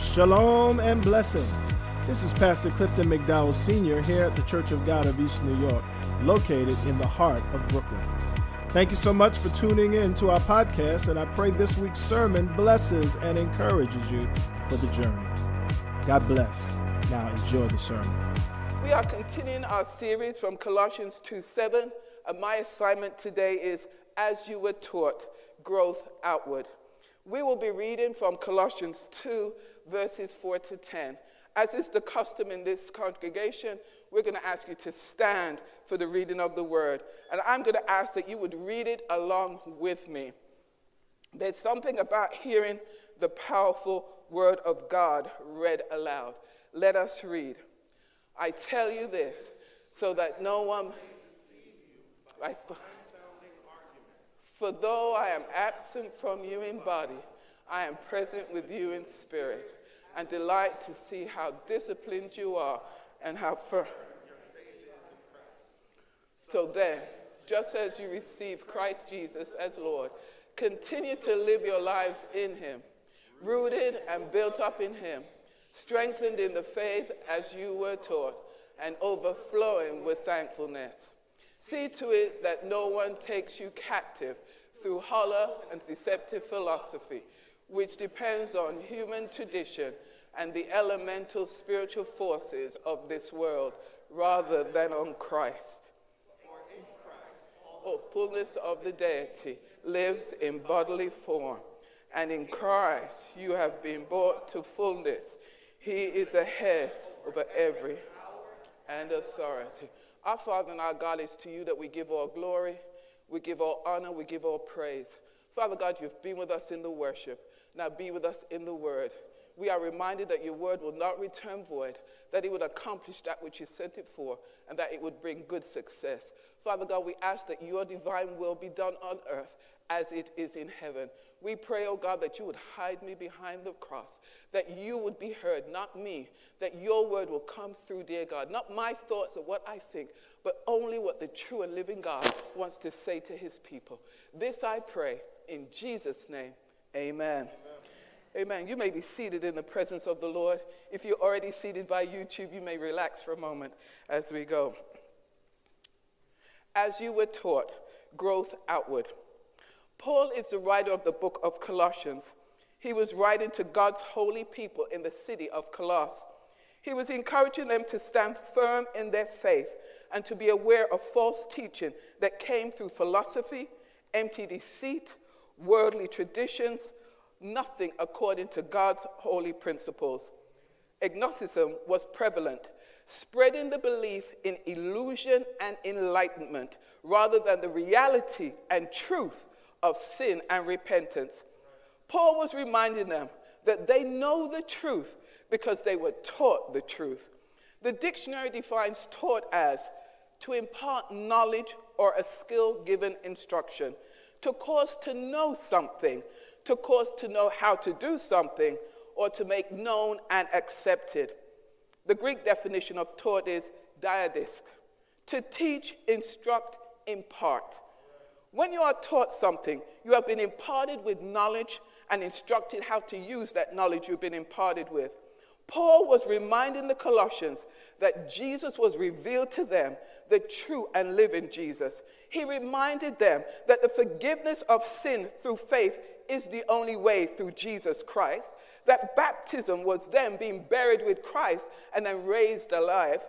Shalom and blessings. This is Pastor Clifton McDowell Sr. here at the Church of God of East New York, located in the heart of Brooklyn. Thank you so much for tuning in to our podcast, and I pray this week's sermon blesses and encourages you for the journey. God bless. Now enjoy the sermon. We are continuing our series from Colossians 2 7, and my assignment today is As You Were Taught, Growth Outward. We will be reading from Colossians 2, verses 4 to 10. As is the custom in this congregation, we're going to ask you to stand for the reading of the word. And I'm going to ask that you would read it along with me. There's something about hearing the powerful word of God read aloud. Let us read. I tell you this so that no one. I, for though I am absent from you in body, I am present with you in spirit, and delight to see how disciplined you are and how firm. So then, just as you receive Christ Jesus as Lord, continue to live your lives in Him, rooted and built up in Him, strengthened in the faith as you were taught, and overflowing with thankfulness. See to it that no one takes you captive through hollow and deceptive philosophy, which depends on human tradition and the elemental spiritual forces of this world rather than on Christ. For in Christ, all fullness of the deity lives in bodily form, and in Christ you have been brought to fullness. He is the head over every and authority. Our Father and our God, it's to you that we give all glory, we give all honor, we give all praise. Father God, you've been with us in the worship. Now be with us in the word. We are reminded that your word will not return void, that it would accomplish that which you sent it for, and that it would bring good success. Father God, we ask that your divine will be done on earth as it is in heaven. We pray, oh God, that you would hide me behind the cross, that you would be heard, not me, that your word will come through, dear God, not my thoughts or what I think, but only what the true and living God wants to say to his people. This I pray in Jesus' name. Amen. Amen. You may be seated in the presence of the Lord. If you're already seated by YouTube, you may relax for a moment as we go. As you were taught, growth outward. Paul is the writer of the book of Colossians. He was writing to God's holy people in the city of Colossae. He was encouraging them to stand firm in their faith and to be aware of false teaching that came through philosophy, empty deceit, worldly traditions, nothing according to God's holy principles. Agnosticism was prevalent, spreading the belief in illusion and enlightenment rather than the reality and truth of sin and repentance. Paul was reminding them that they know the truth because they were taught the truth. The dictionary defines taught as to impart knowledge or a skill given instruction, to cause to know something, to cause to know how to do something, or to make known and accepted. The Greek definition of taught is diadist, to teach, instruct, impart. When you are taught something, you have been imparted with knowledge and instructed how to use that knowledge you've been imparted with. Paul was reminding the Colossians that Jesus was revealed to them, the true and living Jesus. He reminded them that the forgiveness of sin through faith is the only way through Jesus Christ, that baptism was them being buried with Christ and then raised alive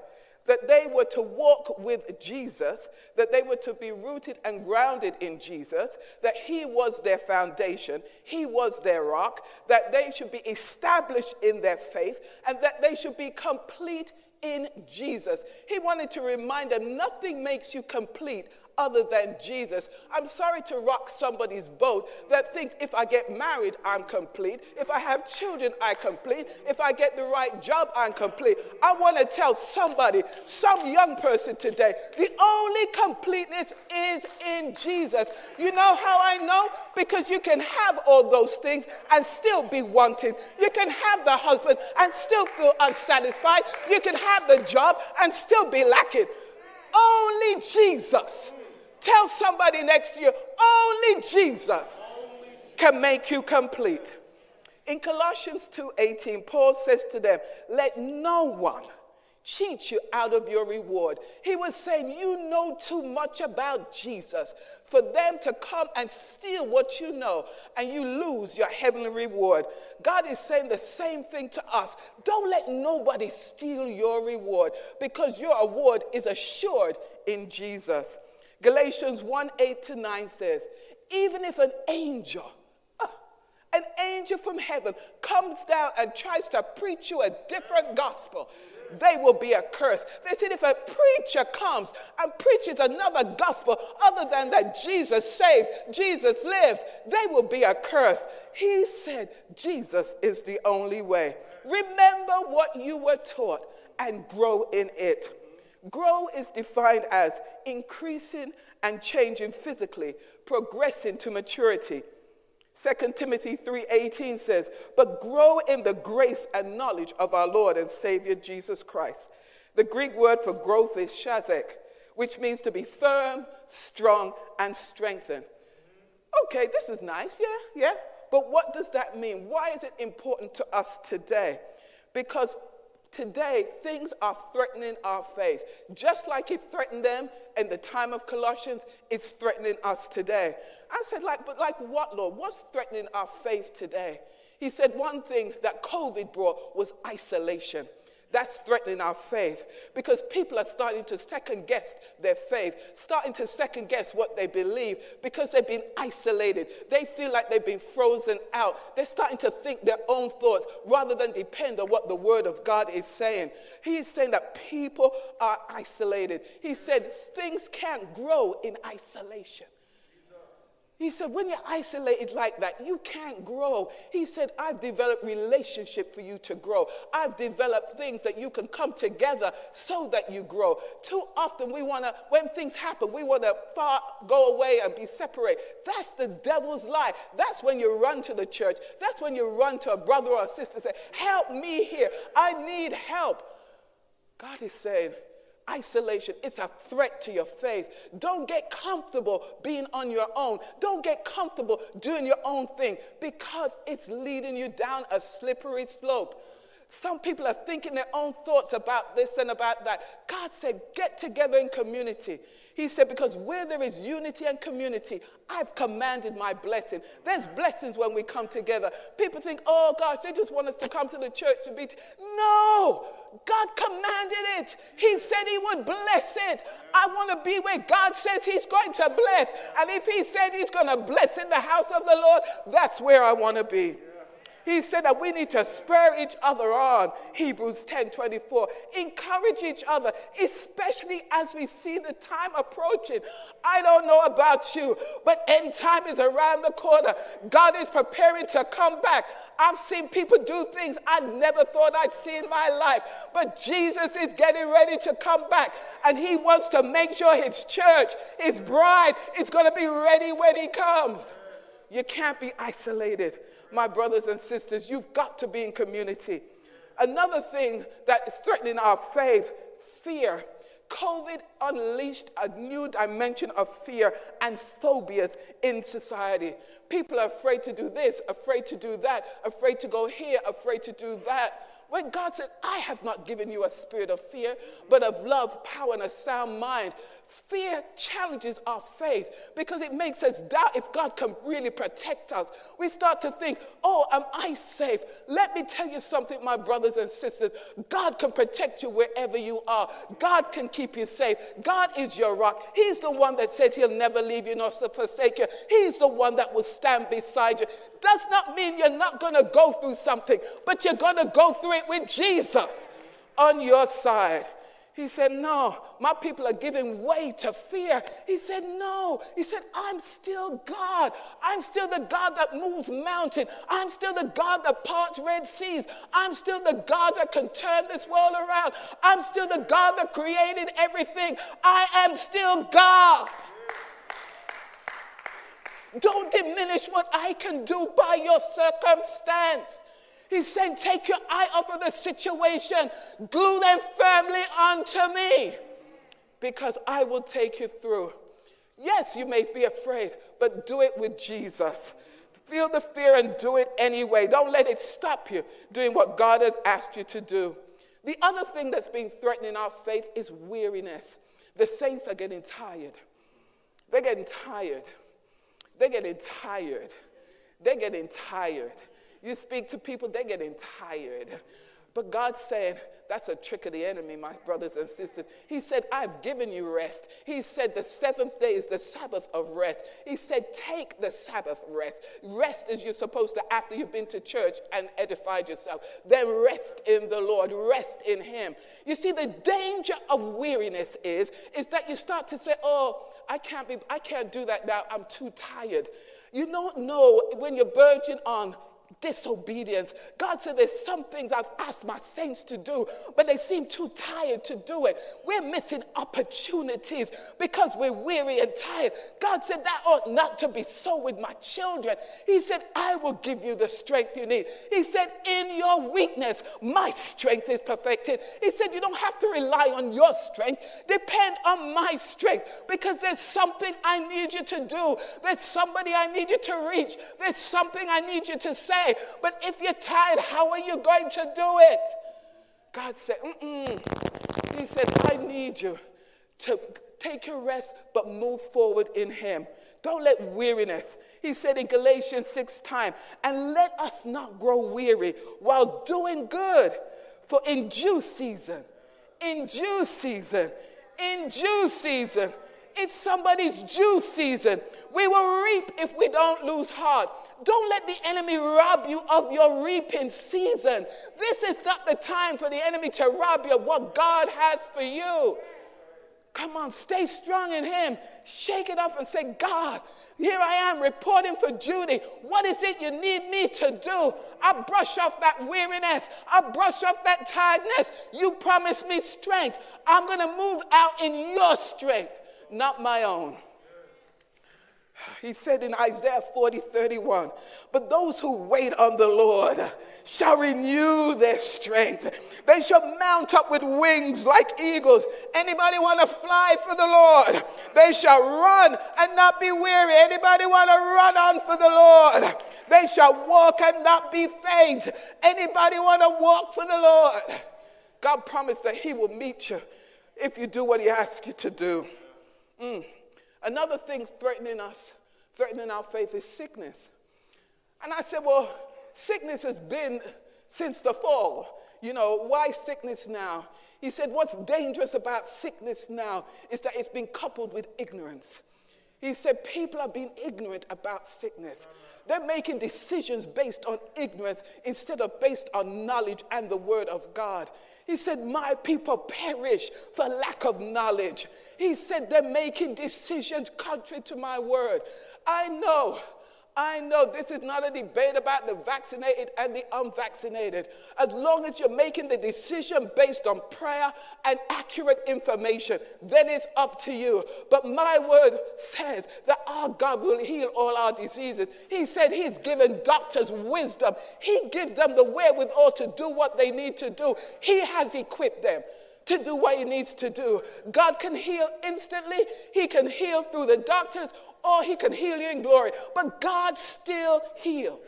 that they were to walk with Jesus, that they were to be rooted and grounded in Jesus, that He was their foundation, He was their rock, that they should be established in their faith, and that they should be complete in Jesus. He wanted to remind them nothing makes you complete other than Jesus. I'm sorry to rock somebody's boat that thinks if I get married, I'm complete. If I have children, I'm complete. If I get the right job, I'm complete. I want to tell somebody, some young person today, the only completeness is in Jesus. You know how I know? Because you can have all those things and still be wanting. You can have the husband and still feel unsatisfied. You can have the job and still be lacking. Only Jesus Tell somebody next you, only Jesus can make you complete. In Colossians 2:18, Paul says to them, "Let no one cheat you out of your reward." He was saying, "You know too much about Jesus for them to come and steal what you know and you lose your heavenly reward." God is saying the same thing to us. Don't let nobody steal your reward because your reward is assured in Jesus. Galatians 1 8 to 9 says, Even if an angel, uh, an angel from heaven comes down and tries to preach you a different gospel, they will be accursed. They said if a preacher comes and preaches another gospel other than that Jesus saved, Jesus lives, they will be accursed. He said Jesus is the only way. Remember what you were taught and grow in it. Grow is defined as increasing and changing physically, progressing to maturity. 2 Timothy 3:18 says, "But grow in the grace and knowledge of our Lord and Savior Jesus Christ." The Greek word for growth is shazek, which means to be firm, strong, and strengthened. Okay, this is nice, yeah, yeah. But what does that mean? Why is it important to us today? Because Today, things are threatening our faith. Just like it threatened them in the time of Colossians, it's threatening us today. I said, like, but like what, Lord? What's threatening our faith today? He said one thing that COVID brought was isolation. That's threatening our faith because people are starting to second guess their faith, starting to second guess what they believe because they've been isolated. They feel like they've been frozen out. They're starting to think their own thoughts rather than depend on what the Word of God is saying. He's saying that people are isolated. He said things can't grow in isolation. He said, when you're isolated like that, you can't grow. He said, I've developed relationship for you to grow. I've developed things that you can come together so that you grow. Too often we want to, when things happen, we want to go away and be separate. That's the devil's lie. That's when you run to the church. That's when you run to a brother or a sister and say, help me here. I need help. God is saying, isolation. It's a threat to your faith. Don't get comfortable being on your own. Don't get comfortable doing your own thing because it's leading you down a slippery slope. Some people are thinking their own thoughts about this and about that. God said, get together in community. He said, because where there is unity and community, I've commanded my blessing. There's blessings when we come together. People think, oh gosh, they just want us to come to the church to be. T-. No, God commanded it. He said He would bless it. I want to be where God says He's going to bless. And if He said He's going to bless in the house of the Lord, that's where I want to be. He said that we need to spur each other on. Hebrews 10 24. Encourage each other, especially as we see the time approaching. I don't know about you, but end time is around the corner. God is preparing to come back. I've seen people do things I never thought I'd see in my life. But Jesus is getting ready to come back, and He wants to make sure His church, His bride, is going to be ready when He comes. You can't be isolated my brothers and sisters, you've got to be in community. Another thing that is threatening our faith fear. COVID unleashed a new dimension of fear and phobias in society. People are afraid to do this, afraid to do that, afraid to go here, afraid to do that. When God said, I have not given you a spirit of fear, but of love, power, and a sound mind. Fear challenges our faith because it makes us doubt if God can really protect us. We start to think, oh, am I safe? Let me tell you something, my brothers and sisters. God can protect you wherever you are, God can keep you safe. God is your rock. He's the one that said he'll never leave you nor forsake you. He's the one that will stand beside you. Does not mean you're not going to go through something, but you're going to go through it with Jesus on your side. He said, No, my people are giving way to fear. He said, No. He said, I'm still God. I'm still the God that moves mountains. I'm still the God that parts red seas. I'm still the God that can turn this world around. I'm still the God that created everything. I am still God. Don't diminish what I can do by your circumstance. He's saying, Take your eye off of the situation, glue them firmly onto me, because I will take you through. Yes, you may be afraid, but do it with Jesus. Feel the fear and do it anyway. Don't let it stop you doing what God has asked you to do. The other thing that's been threatening our faith is weariness. The saints are getting tired. They're getting tired. They're getting tired. They're getting tired. You speak to people, they're getting tired. But God said, that's a trick of the enemy, my brothers and sisters. He said, I've given you rest. He said, the seventh day is the Sabbath of rest. He said, take the Sabbath rest. Rest as you're supposed to after you've been to church and edified yourself. Then rest in the Lord, rest in Him. You see, the danger of weariness is, is that you start to say, oh, I can't, be, I can't do that now. I'm too tired. You don't know when you're verging on disobedience. God said, There's some things I've asked my saints to do, but they seem too tired to do it. We're missing opportunities because we're weary and tired. God said, That ought not to be so with my children. He said, I will give you the strength you need. He said, In your weakness, my strength is perfected. He said, You don't have to rely on your strength, depend on my strength because there's something I need you to do. There's somebody I need you to reach. There's something I need you to say. But if you're tired, how are you going to do it? God said, Mm-mm. He said, I need you to take your rest, but move forward in Him. Don't let weariness. He said in Galatians 6 time, and let us not grow weary while doing good, for in due season, in due season, in due season, it's somebody's due season. We will reap if we don't lose heart. Don't let the enemy rob you of your reaping season. This is not the time for the enemy to rob you of what God has for you. Come on, stay strong in Him. Shake it off and say, God, here I am reporting for Judy. What is it you need me to do? I brush off that weariness. I brush off that tiredness. You promised me strength. I'm going to move out in your strength, not my own. He said in Isaiah 40, 31, but those who wait on the Lord shall renew their strength. They shall mount up with wings like eagles. Anybody want to fly for the Lord? They shall run and not be weary. Anybody want to run on for the Lord? They shall walk and not be faint. Anybody want to walk for the Lord? God promised that He will meet you if you do what He asks you to do. Mm. Another thing threatening us, threatening our faith, is sickness. And I said, Well, sickness has been since the fall. You know, why sickness now? He said, What's dangerous about sickness now is that it's been coupled with ignorance. He said, People are being ignorant about sickness. They're making decisions based on ignorance instead of based on knowledge and the word of God. He said, My people perish for lack of knowledge. He said, They're making decisions contrary to my word. I know I know this is not a debate about the vaccinated and the unvaccinated. As long as you're making the decision based on prayer and accurate information, then it's up to you. But my word says that our God will heal all our diseases. He said He's given doctors wisdom, He gives them the wherewithal to do what they need to do. He has equipped them to do what he needs to do. God can heal instantly, he can heal through the doctors, or he can heal you in glory. But God still heals.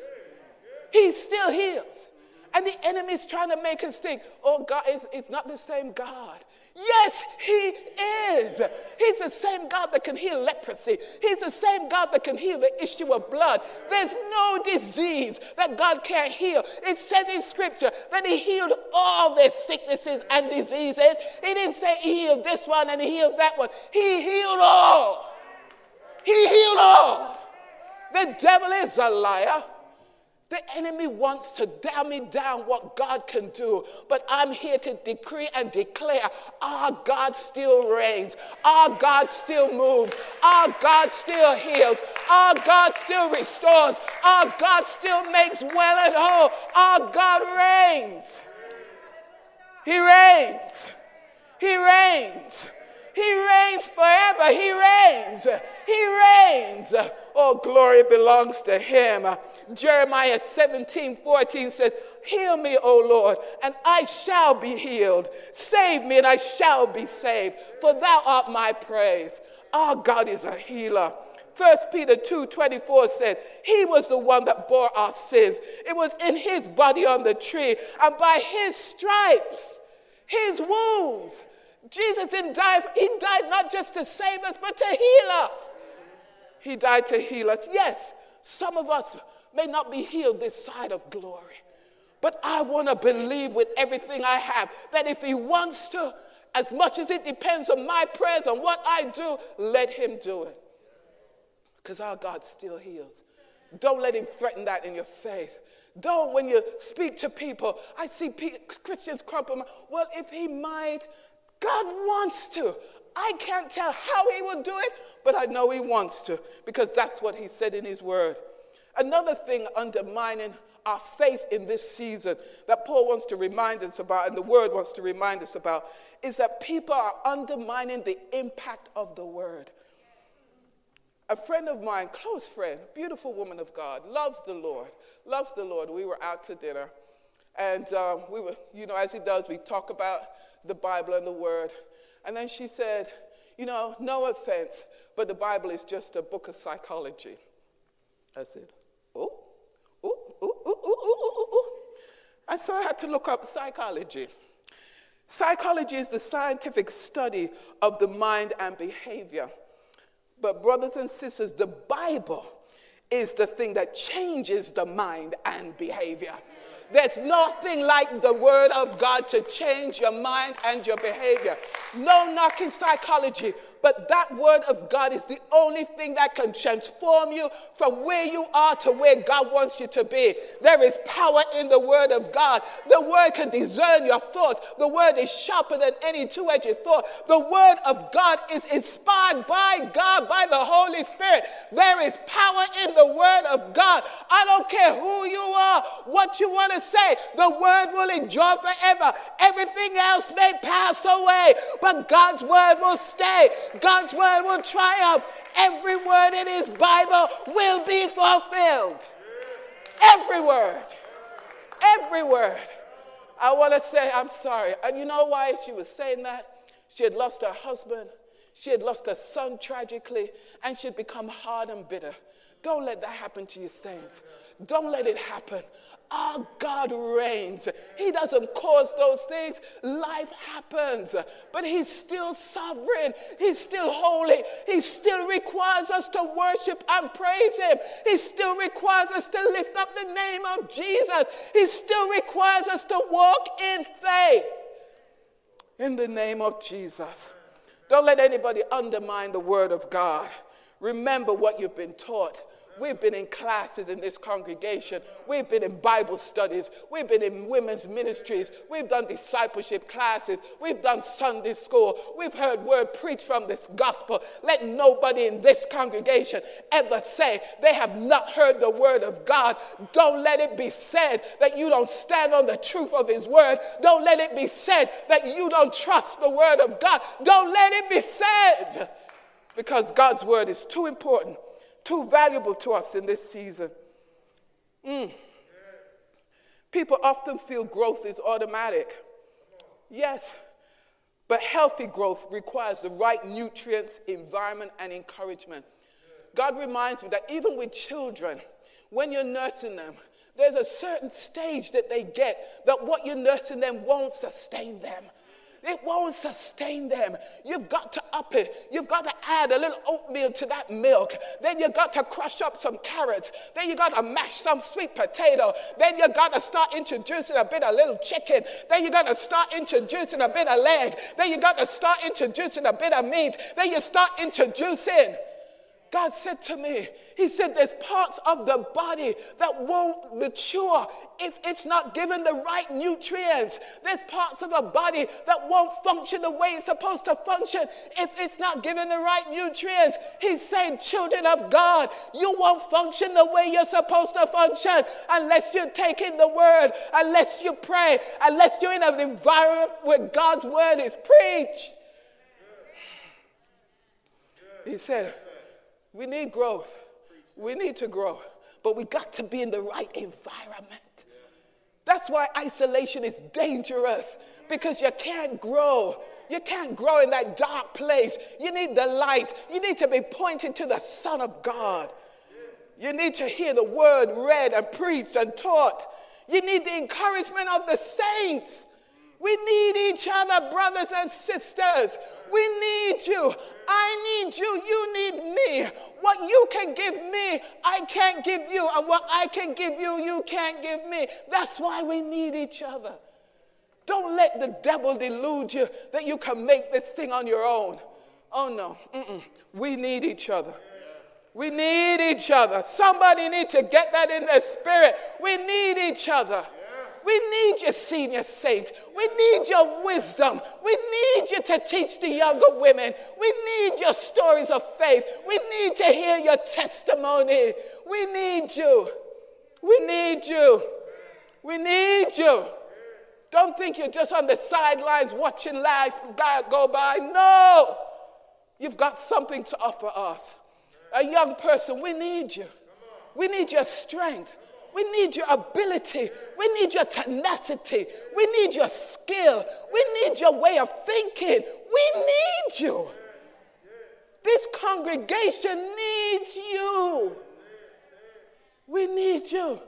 He still heals. And the enemy is trying to make us think, oh, God, it's, it's not the same God. Yes, He is. He's the same God that can heal leprosy. He's the same God that can heal the issue of blood. There's no disease that God can't heal. It says in Scripture that He healed all their sicknesses and diseases. He didn't say He healed this one and He healed that one. He healed all. He healed all. The devil is a liar. The enemy wants to down me down what God can do, but I'm here to decree and declare our God still reigns, our God still moves, our God still heals, our God still restores, our God still makes well and whole, our God reigns. He reigns. He reigns. He reigns forever. He reigns. He reigns. All glory belongs to him. Jeremiah 17 14 says, Heal me, O Lord, and I shall be healed. Save me, and I shall be saved, for thou art my praise. Our God is a healer. 1 Peter 2 24 says, He was the one that bore our sins. It was in His body on the tree, and by His stripes, His wounds. Jesus didn't die, He died not just to save us, but to heal us. He died to heal us. Yes, some of us may not be healed this side of glory, but I want to believe with everything I have that if He wants to, as much as it depends on my prayers and what I do, let Him do it. Because our God still heals. Don't let Him threaten that in your faith. Don't, when you speak to people, I see Christians crumple. Well, if He might, God wants to. I can't tell how He will do it, but I know He wants to because that's what He said in His Word. Another thing undermining our faith in this season that Paul wants to remind us about and the Word wants to remind us about is that people are undermining the impact of the Word. A friend of mine, close friend, beautiful woman of God, loves the Lord, loves the Lord. We were out to dinner, and uh, we were, you know, as he does, we talk about the Bible and the Word. And then she said, You know, no offense, but the Bible is just a book of psychology. I said, oh oh oh, oh, oh, oh, oh, oh, oh, oh. And so I had to look up psychology. Psychology is the scientific study of the mind and behavior. But, brothers and sisters, the Bible is the thing that changes the mind and behavior. There's nothing like the Word of God to change your mind and your behavior. No knocking psychology, but that word of God is the only thing that can transform you from where you are to where God wants you to be. There is power in the word of God. The word can discern your thoughts. The word is sharper than any two edged thought. The word of God is inspired by God, by the Holy Spirit. There is power in the word of God. I don't care who you are, what you want to say, the word will endure forever. Everything else may pass away, but God's word will stay. God's word will triumph. Every word in his Bible will be fulfilled. Every word. Every word. I want to say, I'm sorry. And you know why she was saying that? She had lost her husband. She had lost her son tragically, and she had become hard and bitter. Don't let that happen to your saints. Don't let it happen. Our God reigns. He doesn't cause those things. Life happens, but He's still sovereign. He's still holy. He still requires us to worship and praise Him. He still requires us to lift up the name of Jesus. He still requires us to walk in faith in the name of Jesus. Don't let anybody undermine the Word of God. Remember what you've been taught. We've been in classes in this congregation. We've been in Bible studies. We've been in women's ministries. We've done discipleship classes. We've done Sunday school. We've heard word preached from this gospel. Let nobody in this congregation ever say they have not heard the word of God. Don't let it be said that you don't stand on the truth of his word. Don't let it be said that you don't trust the word of God. Don't let it be said because God's word is too important too valuable to us in this season. Mm. People often feel growth is automatic. Yes, but healthy growth requires the right nutrients, environment, and encouragement. God reminds me that even with children, when you're nursing them, there's a certain stage that they get that what you're nursing them won't sustain them. It won't sustain them. You've got to up it. You've got to add a little oatmeal to that milk. Then you've got to crush up some carrots. Then you've got to mash some sweet potato. Then you've got to start introducing a bit of little chicken. Then you've got to start introducing a bit of leg. Then you've got to start introducing a bit of meat. Then you start introducing God said to me, He said, there's parts of the body that won't mature if it's not given the right nutrients. There's parts of a body that won't function the way it's supposed to function if it's not given the right nutrients. He's saying, children of God, you won't function the way you're supposed to function unless you're taking the word, unless you pray, unless you're in an environment where God's word is preached. He said, we need growth. We need to grow. But we got to be in the right environment. That's why isolation is dangerous because you can't grow. You can't grow in that dark place. You need the light. You need to be pointed to the Son of God. You need to hear the word read and preached and taught. You need the encouragement of the saints. We need each other, brothers and sisters. We need you. I need you. You need me. What you can give me, I can't give you. And what I can give you, you can't give me. That's why we need each other. Don't let the devil delude you that you can make this thing on your own. Oh no. Mm-mm. We need each other. We need each other. Somebody need to get that in their spirit. We need each other. We need your senior saints. We need your wisdom. We need you to teach the younger women. We need your stories of faith. We need to hear your testimony. We need you. We need you. We need you. Don't think you're just on the sidelines watching life go by. No. You've got something to offer us. A young person, we need you. We need your strength. We need your ability. We need your tenacity. We need your skill. We need your way of thinking. We need you. This congregation needs you. We need you.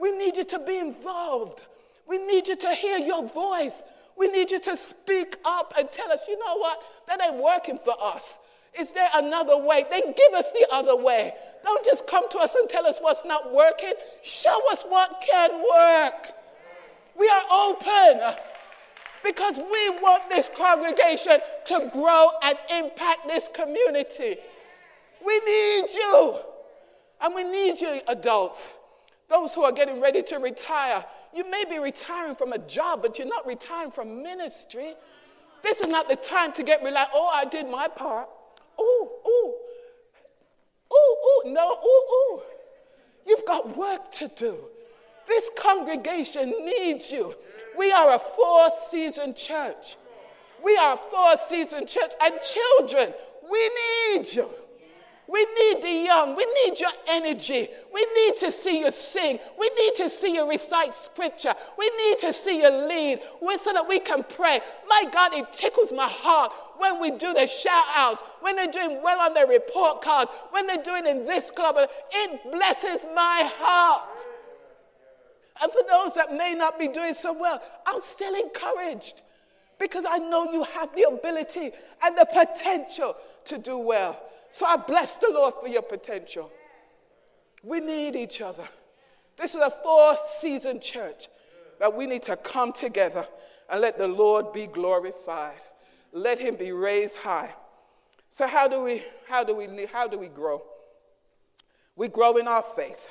We need you to be involved. We need you to hear your voice. We need you to speak up and tell us, you know what? That ain't working for us. Is there another way? Then give us the other way. Don't just come to us and tell us what's not working. Show us what can work. We are open because we want this congregation to grow and impact this community. We need you. And we need you, adults. Those who are getting ready to retire. You may be retiring from a job, but you're not retiring from ministry. This is not the time to get relaxed. Oh, I did my part ooh, ooh, ooh, ooh, no, ooh, ooh. You've got work to do. This congregation needs you. We are a four season church. We are a four season church. And children, we need you. We need the young. We need your energy. We need to see you sing. We need to see you recite scripture. We need to see you lead so that we can pray. My God, it tickles my heart when we do the shout outs, when they're doing well on their report cards, when they're doing in this club. It blesses my heart. And for those that may not be doing so well, I'm still encouraged because I know you have the ability and the potential to do well. So I bless the Lord for your potential. We need each other. This is a four season church that we need to come together and let the Lord be glorified. Let him be raised high. So how do we how do we how do we grow? We grow in our faith.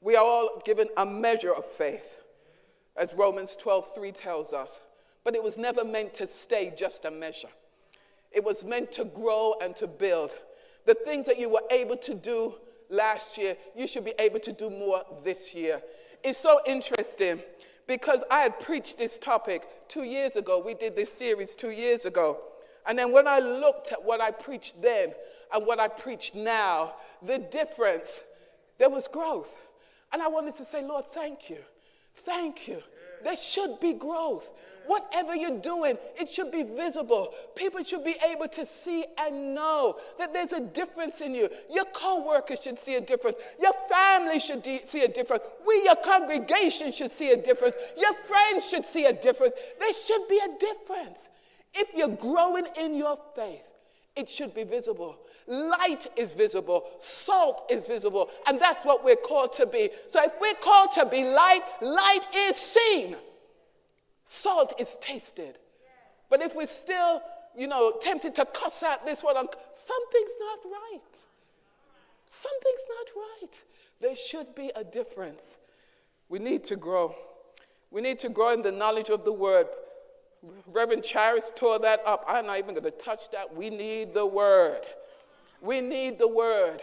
We are all given a measure of faith, as Romans 12:3 tells us. But it was never meant to stay just a measure. It was meant to grow and to build. The things that you were able to do last year, you should be able to do more this year. It's so interesting because I had preached this topic two years ago. We did this series two years ago. And then when I looked at what I preached then and what I preach now, the difference, there was growth. And I wanted to say, Lord, thank you. Thank you. There should be growth. Whatever you're doing, it should be visible. People should be able to see and know that there's a difference in you. Your co-workers should see a difference. Your family should de- see a difference. We, your congregation, should see a difference. Your friends should see a difference. There should be a difference. If you're growing in your faith, it should be visible. Light is visible, salt is visible, and that's what we're called to be. So if we're called to be light, light is seen. Salt is tasted. But if we're still, you know, tempted to cuss out this one, something's not right. Something's not right. There should be a difference. We need to grow. We need to grow in the knowledge of the word. Reverend Charis tore that up. I'm not even going to touch that. We need the word. We need the word.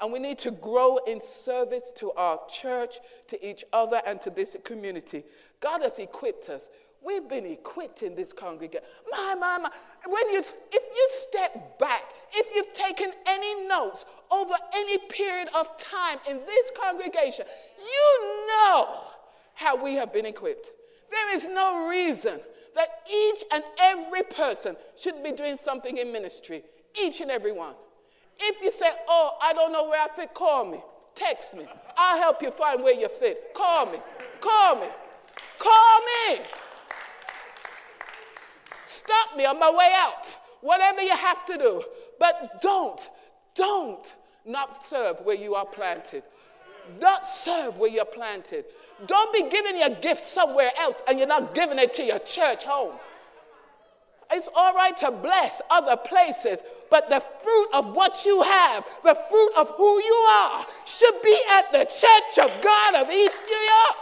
And we need to grow in service to our church, to each other, and to this community. God has equipped us. We've been equipped in this congregation. My, my, my. When you, if you step back, if you've taken any notes over any period of time in this congregation, you know how we have been equipped. There is no reason that each and every person should be doing something in ministry, each and every one. If you say, Oh, I don't know where I fit, call me, text me. I'll help you find where you fit. Call me, call me, call me. Stop me on my way out, whatever you have to do. But don't, don't not serve where you are planted. Not serve where you're planted. Don't be giving your gift somewhere else and you're not giving it to your church home. It's all right to bless other places, but the fruit of what you have, the fruit of who you are, should be at the Church of God of East New York.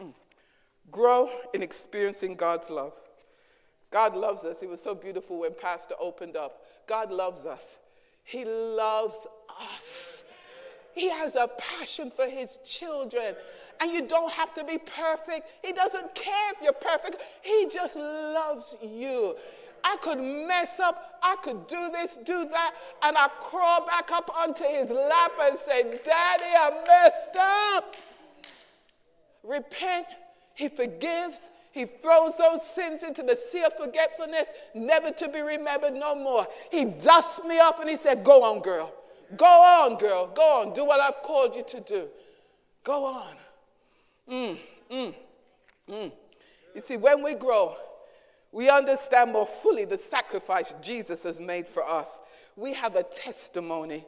Mm. Grow in experiencing God's love. God loves us. It was so beautiful when Pastor opened up. God loves us. He loves us. He has a passion for his children. And you don't have to be perfect. He doesn't care if you're perfect. He just loves you. I could mess up. I could do this, do that. And I crawl back up onto his lap and say, Daddy, I messed up. Repent. He forgives. He throws those sins into the sea of forgetfulness, never to be remembered no more. He dusts me up and he said, Go on, girl. Go on, girl. Go on. Do what I've called you to do. Go on. Mm, mm, mm. You see, when we grow, we understand more fully the sacrifice Jesus has made for us. We have a testimony.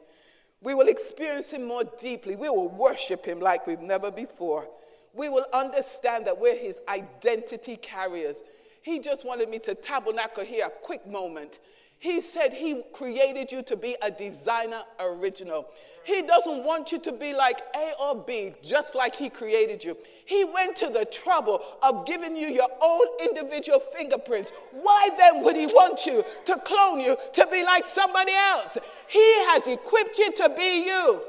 We will experience Him more deeply. We will worship Him like we've never before we will understand that we're his identity carriers. He just wanted me to tabernacle here a quick moment. He said he created you to be a designer original. He doesn't want you to be like A or B, just like he created you. He went to the trouble of giving you your own individual fingerprints. Why then would he want you to clone you to be like somebody else? He has equipped you to be you.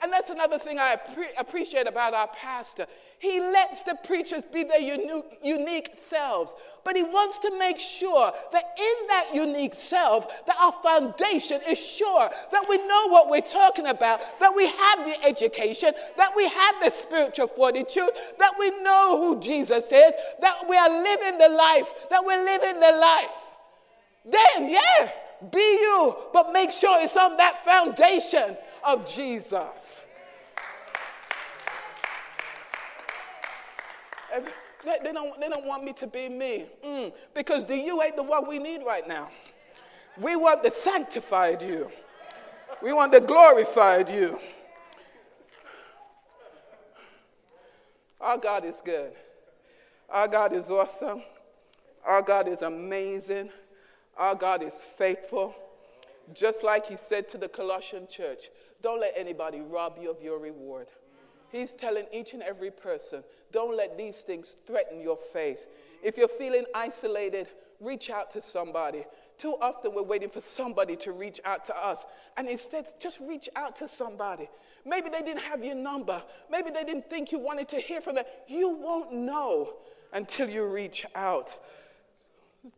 And that's another thing I appreciate about our pastor. He lets the preachers be their unique, unique selves, but he wants to make sure that in that unique self, that our foundation is sure, that we know what we're talking about, that we have the education, that we have the spiritual fortitude, that we know who Jesus is, that we are living the life, that we're living the life. Then, yeah, be you, but make sure it's on that foundation of Jesus. They don't, they don't want me to be me mm, because the you ain't the one we need right now. We want the sanctified you, we want the glorified you. Our God is good. Our God is awesome. Our God is amazing. Our God is faithful. Just like he said to the Colossian church, don't let anybody rob you of your reward. He's telling each and every person, don't let these things threaten your faith. If you're feeling isolated, reach out to somebody. Too often we're waiting for somebody to reach out to us. And instead, just reach out to somebody. Maybe they didn't have your number. Maybe they didn't think you wanted to hear from them. You won't know until you reach out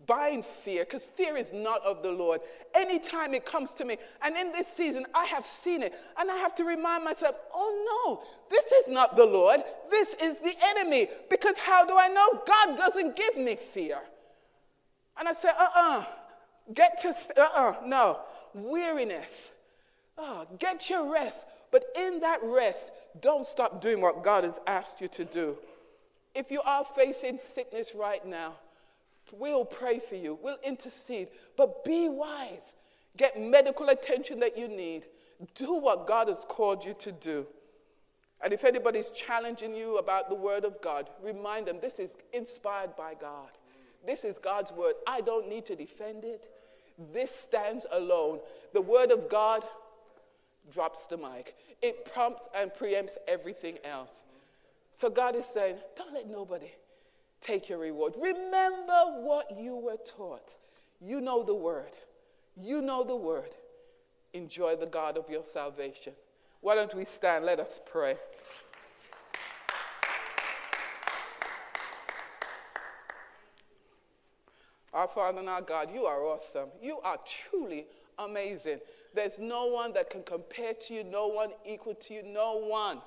bind fear because fear is not of the Lord. Anytime it comes to me, and in this season, I have seen it, and I have to remind myself, oh no, this is not the Lord. This is the enemy. Because how do I know? God doesn't give me fear. And I say, uh uh-uh, uh, get to, uh uh-uh, uh, no, weariness. Oh, get your rest. But in that rest, don't stop doing what God has asked you to do. If you are facing sickness right now, We'll pray for you. We'll intercede. But be wise. Get medical attention that you need. Do what God has called you to do. And if anybody's challenging you about the Word of God, remind them this is inspired by God. This is God's Word. I don't need to defend it. This stands alone. The Word of God drops the mic, it prompts and preempts everything else. So God is saying, don't let nobody take your reward. Remember what you were taught. You know the word. You know the word. Enjoy the God of your salvation. Why don't we stand? Let us pray. Our Father and our God, you are awesome. You are truly amazing. There's no one that can compare to you, no one equal to you, no one.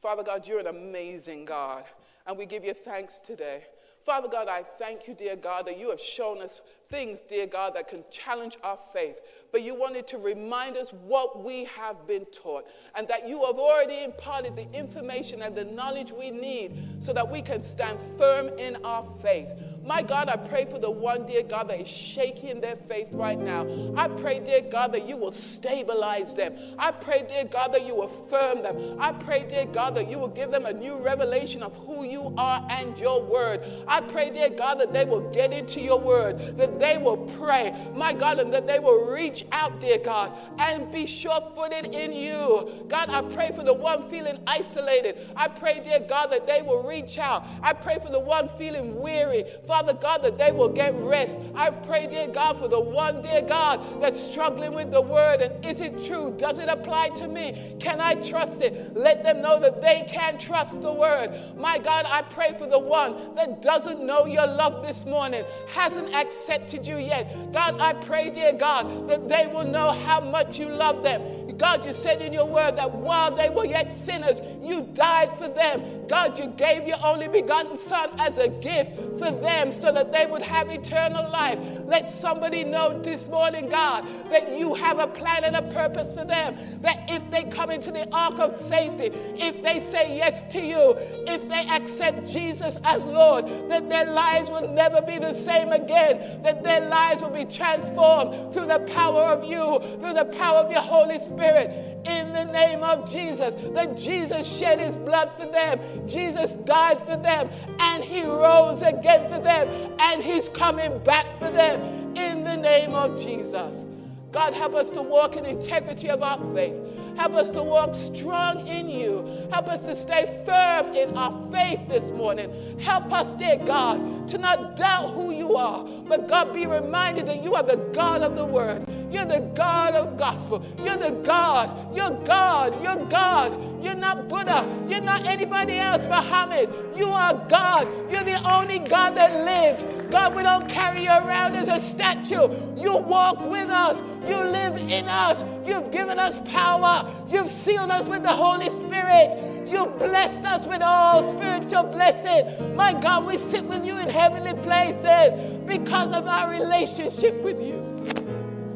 Father God, you're an amazing God, and we give you thanks today. Father God, I thank you, dear God, that you have shown us things, dear God, that can challenge our faith. But you wanted to remind us what we have been taught and that you have already imparted the information and the knowledge we need so that we can stand firm in our faith. My God, I pray for the one, dear God, that is shaking their faith right now. I pray, dear God, that you will stabilize them. I pray, dear God, that you will firm them. I pray, dear God, that you will give them a new revelation of who you are and your word. I pray, dear God, that they will get into your word, that they will pray, my God, and that they will reach out, dear God, and be sure footed in you. God, I pray for the one feeling isolated. I pray, dear God, that they will reach out. I pray for the one feeling weary. Father, Father God, that they will get rest. I pray, dear God, for the one, dear God, that's struggling with the word. And is it true? Does it apply to me? Can I trust it? Let them know that they can trust the word. My God, I pray for the one that doesn't know your love this morning, hasn't accepted you yet. God, I pray, dear God, that they will know how much you love them. God, you said in your word that while they were yet sinners, you died for them. God, you gave your only begotten Son as a gift for them them so that they would have eternal life. Let somebody know this morning, God, that you have a plan and a purpose for them. That if they come into the ark of safety, if they say yes to you, if they accept Jesus as Lord, that their lives will never be the same again, that their lives will be transformed through the power of you, through the power of your Holy Spirit in the name of Jesus. That Jesus shed his blood for them, Jesus died for them, and he rose again for them, and he's coming back for them in the name of Jesus. God, help us to walk in integrity of our faith. Help us to walk strong in you. Help us to stay firm in our faith this morning. Help us, dear God, to not doubt who you are, but God, be reminded that you are the God of the word. You're the God of gospel. You're the God. You're God. You're God. You're not Buddha. You're not anybody else, Muhammad. You are God. You're the only God that lives. God, we don't carry you around as a statue. You walk with us. You live in us. You've given us power. You've sealed us with the Holy Spirit. You've blessed us with all spiritual blessing. My God, we sit with you in heavenly places because of our relationship with you.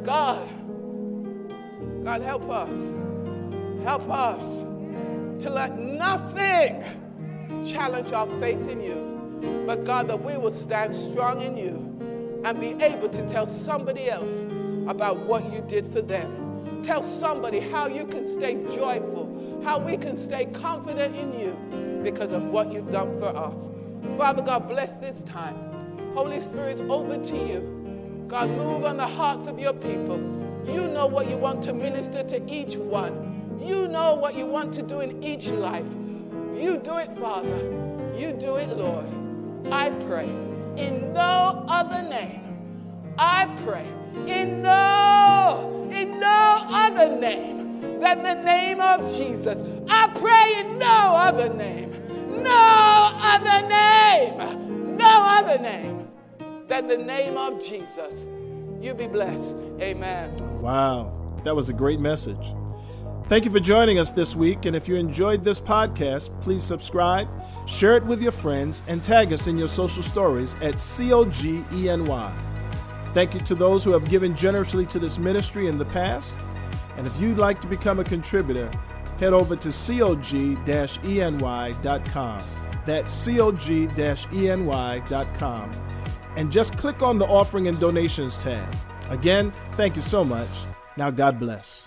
God, God, help us. Help us to let nothing challenge our faith in you. But God, that we will stand strong in you and be able to tell somebody else about what you did for them. Tell somebody how you can stay joyful, how we can stay confident in you because of what you've done for us. Father God, bless this time. Holy Spirit, over to you. God, move on the hearts of your people. You know what you want to minister to each one. You know what you want to do in each life. You do it, Father. You do it, Lord. I pray in no other name. I pray in no, in no other name than the name of Jesus. I pray in no other name, no other name, no other name that the name of Jesus, you be blessed. Amen. Wow, that was a great message. Thank you for joining us this week. And if you enjoyed this podcast, please subscribe, share it with your friends, and tag us in your social stories at COGENY. Thank you to those who have given generously to this ministry in the past. And if you'd like to become a contributor, head over to cog-eny.com. That's cog-eny.com and just click on the offering and donations tab. Again, thank you so much. Now, God bless.